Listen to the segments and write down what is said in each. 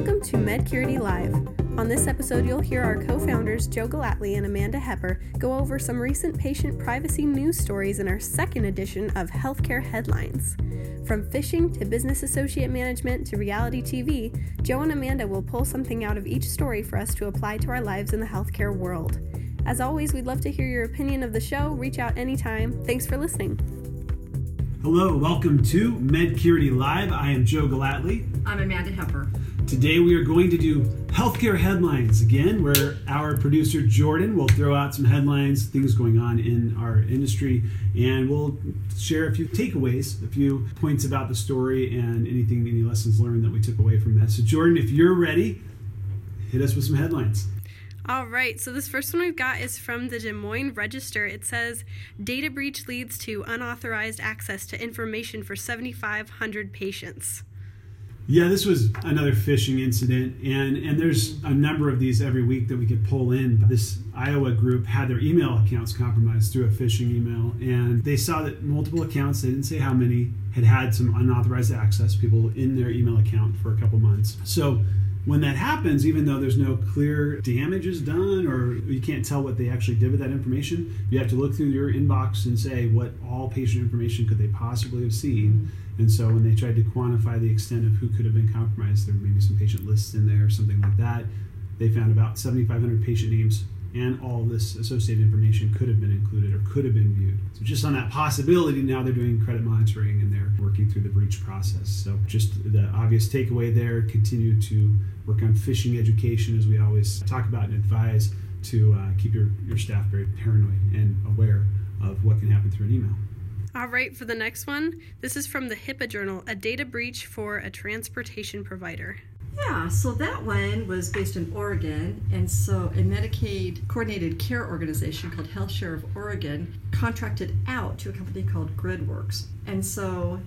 Welcome to MedCurity Live. On this episode, you'll hear our co founders, Joe Gellatly and Amanda Hepper, go over some recent patient privacy news stories in our second edition of Healthcare Headlines. From phishing to business associate management to reality TV, Joe and Amanda will pull something out of each story for us to apply to our lives in the healthcare world. As always, we'd love to hear your opinion of the show. Reach out anytime. Thanks for listening. Hello, welcome to MedCurity Live. I am Joe Gellatly. I'm Amanda Hepper. Today we are going to do healthcare headlines again, where our producer Jordan will throw out some headlines, things going on in our industry, and we'll share a few takeaways, a few points about the story, and anything, any lessons learned that we took away from that. So, Jordan, if you're ready, hit us with some headlines. All right, so this first one we've got is from the Des Moines Register. It says data breach leads to unauthorized access to information for 7,500 patients. Yeah, this was another phishing incident, and and there's a number of these every week that we could pull in. This Iowa group had their email accounts compromised through a phishing email, and they saw that multiple accounts, they didn't say how many, had had some unauthorized access, people in their email account for a couple months. So when that happens, even though there's no clear damages done or you can't tell what they actually did with that information, you have to look through your inbox and say what all patient information could they possibly have seen. Mm-hmm. And so when they tried to quantify the extent of who could have been compromised, there may be some patient lists in there or something like that. They found about 7,500 patient names and all this associated information could have been included or could have been viewed. So just on that possibility, now they're doing credit monitoring and they're working through the breach process. So just the obvious takeaway there: continue to work on phishing education, as we always talk about and advise, to uh, keep your, your staff very paranoid and aware of what can happen through an email. All right, for the next one, this is from the HIPAA Journal, a data breach for a transportation provider. Yeah, so that one was based in Oregon, and so a Medicaid coordinated care organization called Health Share of Oregon contracted out to a company called GridWorks. And so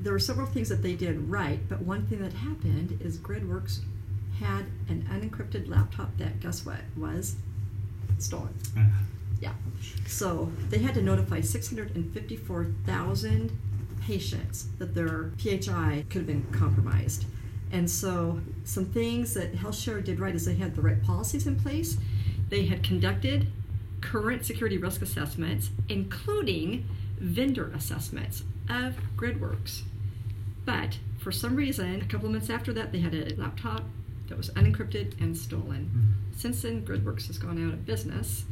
there were several things that they did right, but one thing that happened is GridWorks had an unencrypted laptop that, guess what, was stolen. Yeah. So they had to notify 654,000 patients that their PHI could have been compromised. And so, some things that HealthShare did right is they had the right policies in place. They had conducted current security risk assessments, including vendor assessments of GridWorks. But for some reason, a couple of months after that, they had a laptop that was unencrypted and stolen. Mm-hmm. Since then, GridWorks has gone out of business.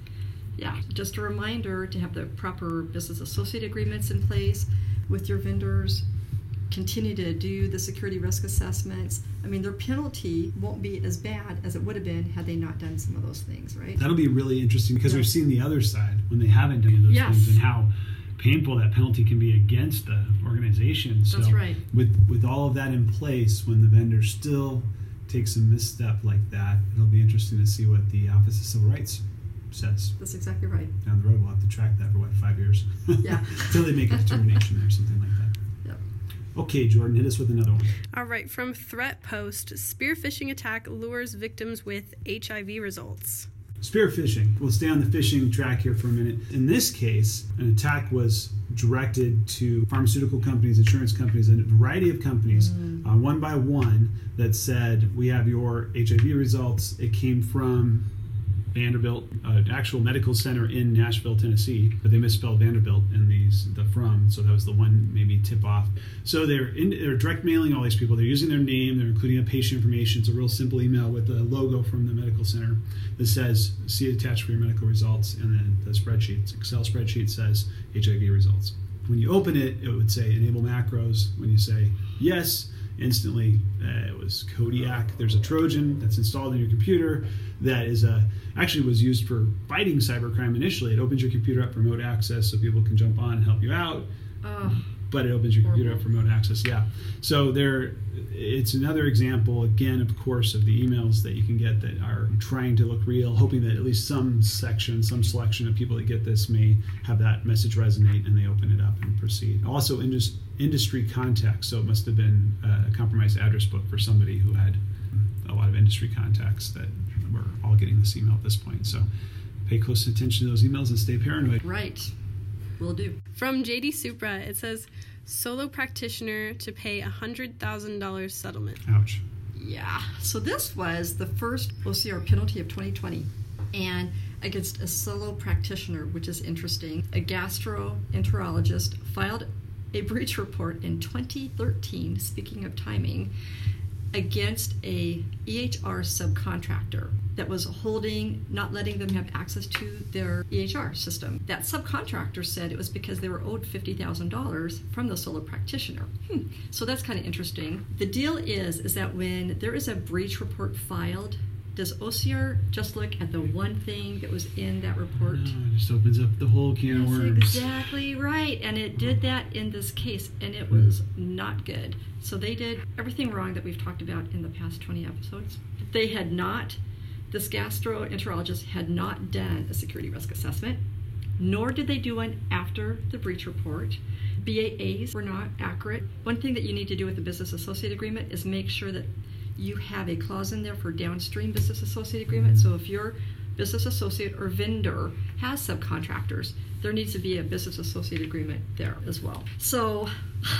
Yeah, just a reminder to have the proper business associate agreements in place with your vendors continue to do the security risk assessments, I mean, their penalty won't be as bad as it would have been had they not done some of those things, right? That'll be really interesting because we've seen the other side when they haven't done those yes. things and how painful that penalty can be against the organization. So That's right. With with all of that in place, when the vendor still takes a misstep like that, it'll be interesting to see what the Office of Civil Rights says. That's exactly right. Down the road, we'll have to track that for what five years. Yeah. Until they make a determination or something like that. Okay, Jordan, hit us with another one. All right, from Threatpost Spearphishing attack lures victims with HIV results. Spearphishing. We'll stay on the phishing track here for a minute. In this case, an attack was directed to pharmaceutical companies, insurance companies, and a variety of companies, mm. uh, one by one, that said, We have your HIV results. It came from Vanderbilt, uh, actual medical center in Nashville, Tennessee, but they misspelled Vanderbilt in these the from, so that was the one maybe tip off. So they're in, they're direct mailing all these people. They're using their name. They're including a patient information. It's a real simple email with a logo from the medical center that says "See attached for your medical results," and then the spreadsheet, Excel spreadsheet says HIV results. When you open it, it would say enable macros. When you say yes, instantly uh, it was Kodiak. There's a Trojan that's installed in your computer that is a actually was used for fighting cybercrime initially. It opens your computer up for remote access so people can jump on and help you out. Uh, but it opens your computer up for mm-hmm. remote access. Yeah. So there, it's another example again, of course, of the emails that you can get that are trying to look real, hoping that at least some section, some selection of people that get this may have that message resonate and they open it up and proceed. Also, indus- industry context. So it must have been uh, a compromised address book for somebody who had a lot of industry contacts that we're all getting this email at this point. So pay close attention to those emails and stay paranoid. Right. Will do. From JD Supra, it says solo practitioner to pay a $100,000 settlement. Ouch. Yeah. So this was the first OCR penalty of 2020. And against a solo practitioner, which is interesting. A gastroenterologist filed a breach report in 2013, speaking of timing, against a EHR subcontractor that was holding not letting them have access to their EHR system. That subcontractor said it was because they were owed $50,000 from the solo practitioner. Hmm. So that's kind of interesting. The deal is is that when there is a breach report filed does OCR just look at the one thing that was in that report? No, it just opens up the whole can That's of worms. exactly right. And it did that in this case, and it hmm. was not good. So they did everything wrong that we've talked about in the past 20 episodes. They had not, this gastroenterologist had not done a security risk assessment, nor did they do one after the breach report. BAAs were not accurate. One thing that you need to do with the business associate agreement is make sure that you have a clause in there for downstream business associate agreement. So if your business associate or vendor has subcontractors, there needs to be a business associate agreement there as well. So,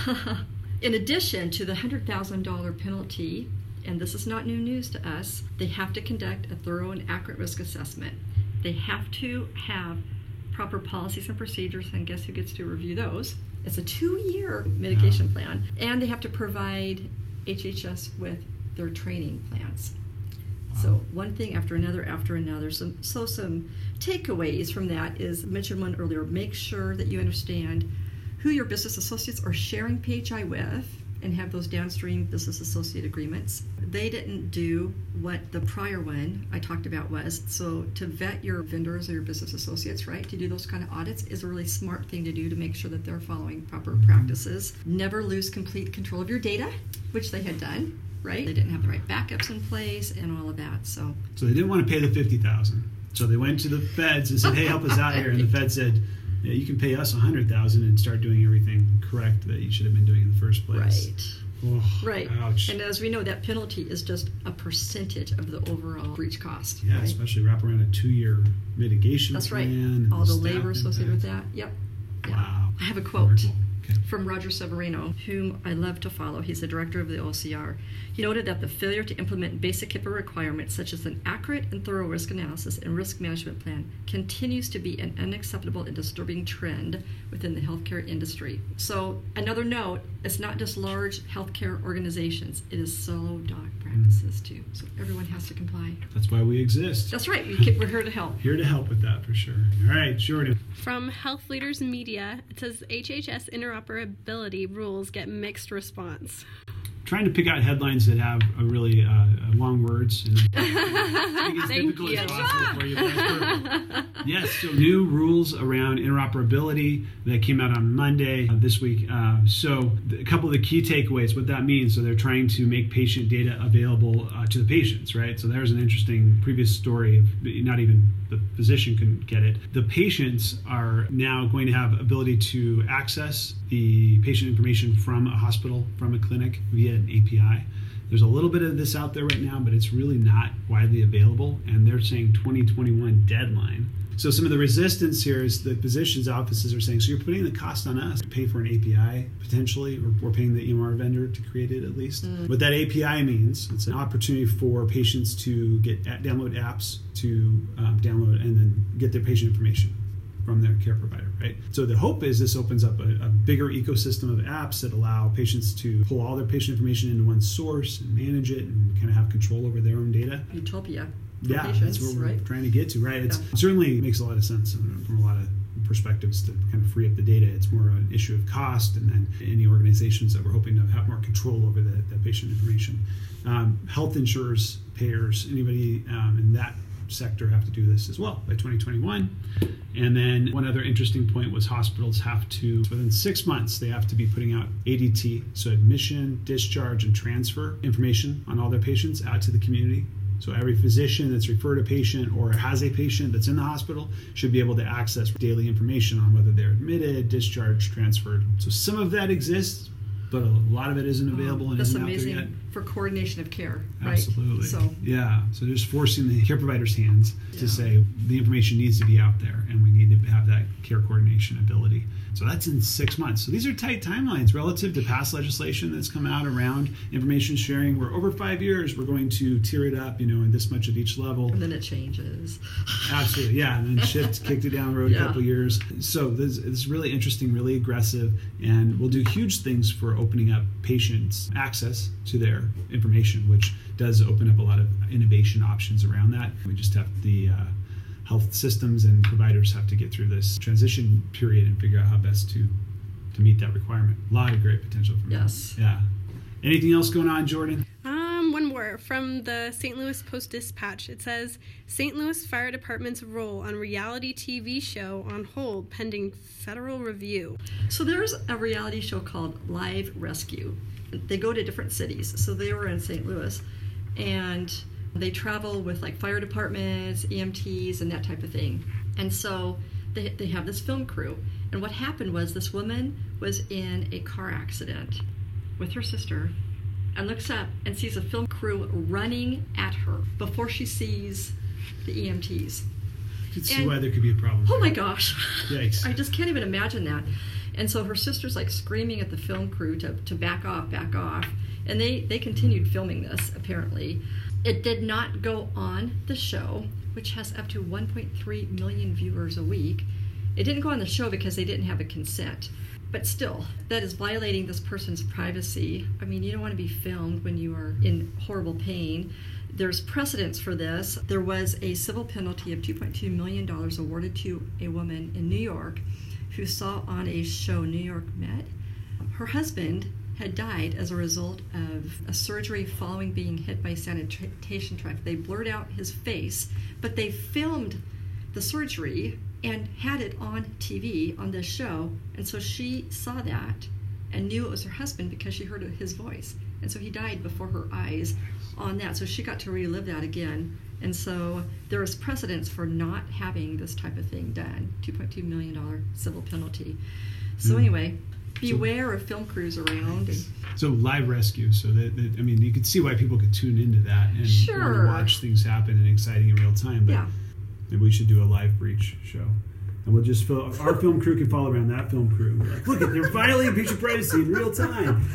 in addition to the $100,000 penalty, and this is not new news to us, they have to conduct a thorough and accurate risk assessment. They have to have proper policies and procedures, and guess who gets to review those? It's a two year mitigation plan, and they have to provide HHS with their training plans. So one thing after another after another. So, so some takeaways from that is I mentioned one earlier. Make sure that you understand who your business associates are sharing PHI with and have those downstream business associate agreements. They didn't do what the prior one I talked about was. So to vet your vendors or your business associates, right, to do those kind of audits is a really smart thing to do to make sure that they're following proper practices. Never lose complete control of your data, which they had done right? They didn't have the right backups in place and all of that. So, So they didn't want to pay the fifty thousand. So they went to the feds and said, "Hey, help us out here." And the Fed said, yeah, "You can pay us a hundred thousand and start doing everything correct that you should have been doing in the first place." right, Oh, right. Ouch. And as we know, that penalty is just a percentage of the overall breach cost. yeah, right? especially wrap around a two-year mitigation That's right. All the labor associated with that. Yep. Yeah. Wow. I have a quote. cool. From Roger Severino, whom I love to follow. He's the director of the OCR. He noted that the failure to implement basic HIPAA requirements, such as an accurate and thorough risk analysis and risk management plan, continues to be an unacceptable and disturbing trend within the healthcare industry. So, another note it's not just large healthcare organizations, it is solo doc practices too. So, everyone has to comply. That's why we exist. That's right, we can, we're here to help. Here to help with that for sure. All right, Jordan. From Health Leaders Media, it says HHS interoperability rules get mixed response. Trying to pick out headlines that have a really uh, long words and make it as Thank difficult you. as possible for you. yes, so new rules around interoperability that came out on Monday uh, this week. Uh, so a couple of the key takeaways, what that means. So they're trying to make patient data available uh, to the patients, right? So there's an interesting previous story of not even the physician couldn't get it. The patients are now going to have ability to access the patient information from a hospital, from a clinic via an API. There's a little bit of this out there right now, but it's really not widely available. And they're saying 2021 deadline. So some of the resistance here is the physicians' offices are saying, so you're putting the cost on us to pay for an API potentially, or we're paying the EMR vendor to create it at least. What that API means, it's an opportunity for patients to get download apps to um, download and then get their patient information from their care provider, right? So the hope is this opens up a, a, bigger ecosystem of apps that allow patients to pull all their patient information into one source and manage it and kind of have control over their own data. Utopia. Yeah, that's what we're right? trying to get to, right? It's, Yeah. It certainly makes a lot of sense from a lot of perspectives to kind of free up the data. It's more an issue of cost, and then any organizations that we're hoping to have more control over the, the patient information. Um, health insurers, payers, anybody um, in that sector have to do this as well by 2021. And then one other interesting point was hospitals have to, within six months, they have to be putting out ADT, so admission, discharge, and transfer information on all their patients out to the community. So every physician that's referred a patient or has a patient that's in the hospital should be able to access daily information on whether they're admitted, discharged, transferred. So some of that exists, but a lot of it isn't oh, available and That's amazing for coordination of care, right? Absolutely. So yeah, so just forcing the care provider's hands Yeah. to say the information needs to be out there, and we need to have that care coordination ability. So that's in six months. So these are tight timelines relative to past legislation that's come out around information sharing. We're over five years. We're going to tier it up, you know, in this much at each level. and then it changes. Absolutely, yeah. And then Shift kicked it down the road Yeah. a couple years. So this, this is really interesting, really aggressive, and we'll do huge things for opening up patients' access to their information, which does open up a lot of innovation options around that. We just have the uh, health systems and providers have to get through this transition period and figure out how best to to meet that requirement. A lot of great potential from that. Yes. Yeah. Anything else going on, Jordan? Um, from the St. Louis Post Dispatch. It says St. Louis Fire Department's role on reality TV show on hold pending federal review. So there's a reality show called Live Rescue. They go to different cities. So they were in St. Louis and they travel with like fire departments, EMTs, and that type of thing. And so they, they have this film crew. And what happened was this woman was in a car accident with her sister and looks up and sees a film crew running at her before she sees the EMTs. You can see And- why there could be a problem. Oh my gosh. Yikes. I just can't even imagine that. And so her sister's like screaming at the film crew to, to back off, back off. And they, they continued filming this, apparently. It did not go on the show, which has up to 1.3 million viewers a week. It didn't go on the show because they didn't have a consent. But still, that is violating this person's privacy. I mean, you don't want to be filmed when you are in horrible pain. There's precedence for this. There was a civil penalty of $2.2 million awarded to a woman in New York who saw on a show New York Med. Her husband had died as a result of a surgery following being hit by a sanitation truck. They blurred out his face, but they filmed the surgery and had it on TV on this show. And so she saw that and knew it was her husband because she heard his voice. And so he died before her eyes on that. So she got to relive that again. And so there is precedence for not having this type of thing done. $2.2 million civil penalty. So, Hmm. anyway, beware of film crews around. And, So live rescue. So that, that I mean, you could see why people could tune into that and Sure. watch things happen and exciting in real time. But yeah. Maybe we should do a live breach show, and we'll just fill, our film crew can follow around that film crew. Like, Look at they're violating patient privacy in real time,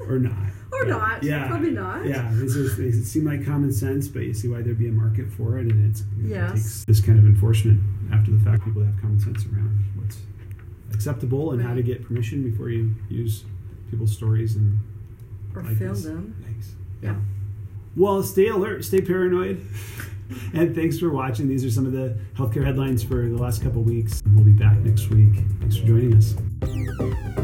or not. Or Yeah. not. Yeah. Probably not. Yeah. This is, it seem like common sense, but you see why there'd be a market for it, and it's it Yes. takes this kind of enforcement after the fact. People have common sense around what's acceptable and how to get permission before you use people's stories and Or like film this. them. Thanks. Yeah. Well, stay alert, stay paranoid. and thanks for watching. These are some of the healthcare headlines for the last couple weeks. We'll be back next week. Thanks for joining us.